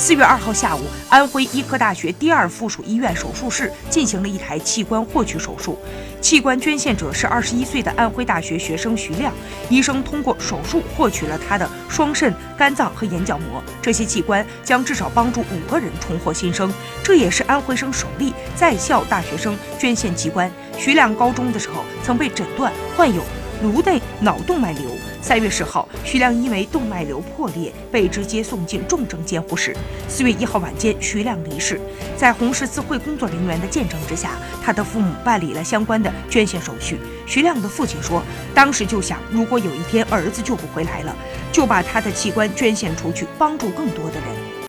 四月二号下午，安徽医科大学第二附属医院手术室进行了一台器官获取手术。器官捐献者是二十一岁的安徽大学学生徐亮。医生通过手术获取了他的双肾、肝脏和眼角膜，这些器官将至少帮助五个人重获新生。这也是安徽省首例在校大学生捐献器官。徐亮高中的时候曾被诊断患有颅内脑动脉瘤。三月十号，徐亮因为动脉瘤破裂被直接送进重症监护室。四月一号晚间，徐亮离世。在红十字会工作人员的见证之下，他的父母办理了相关的捐献手续。徐亮的父亲说，当时就想，如果有一天儿子救不回来了，就把他的器官捐献出去，帮助更多的人。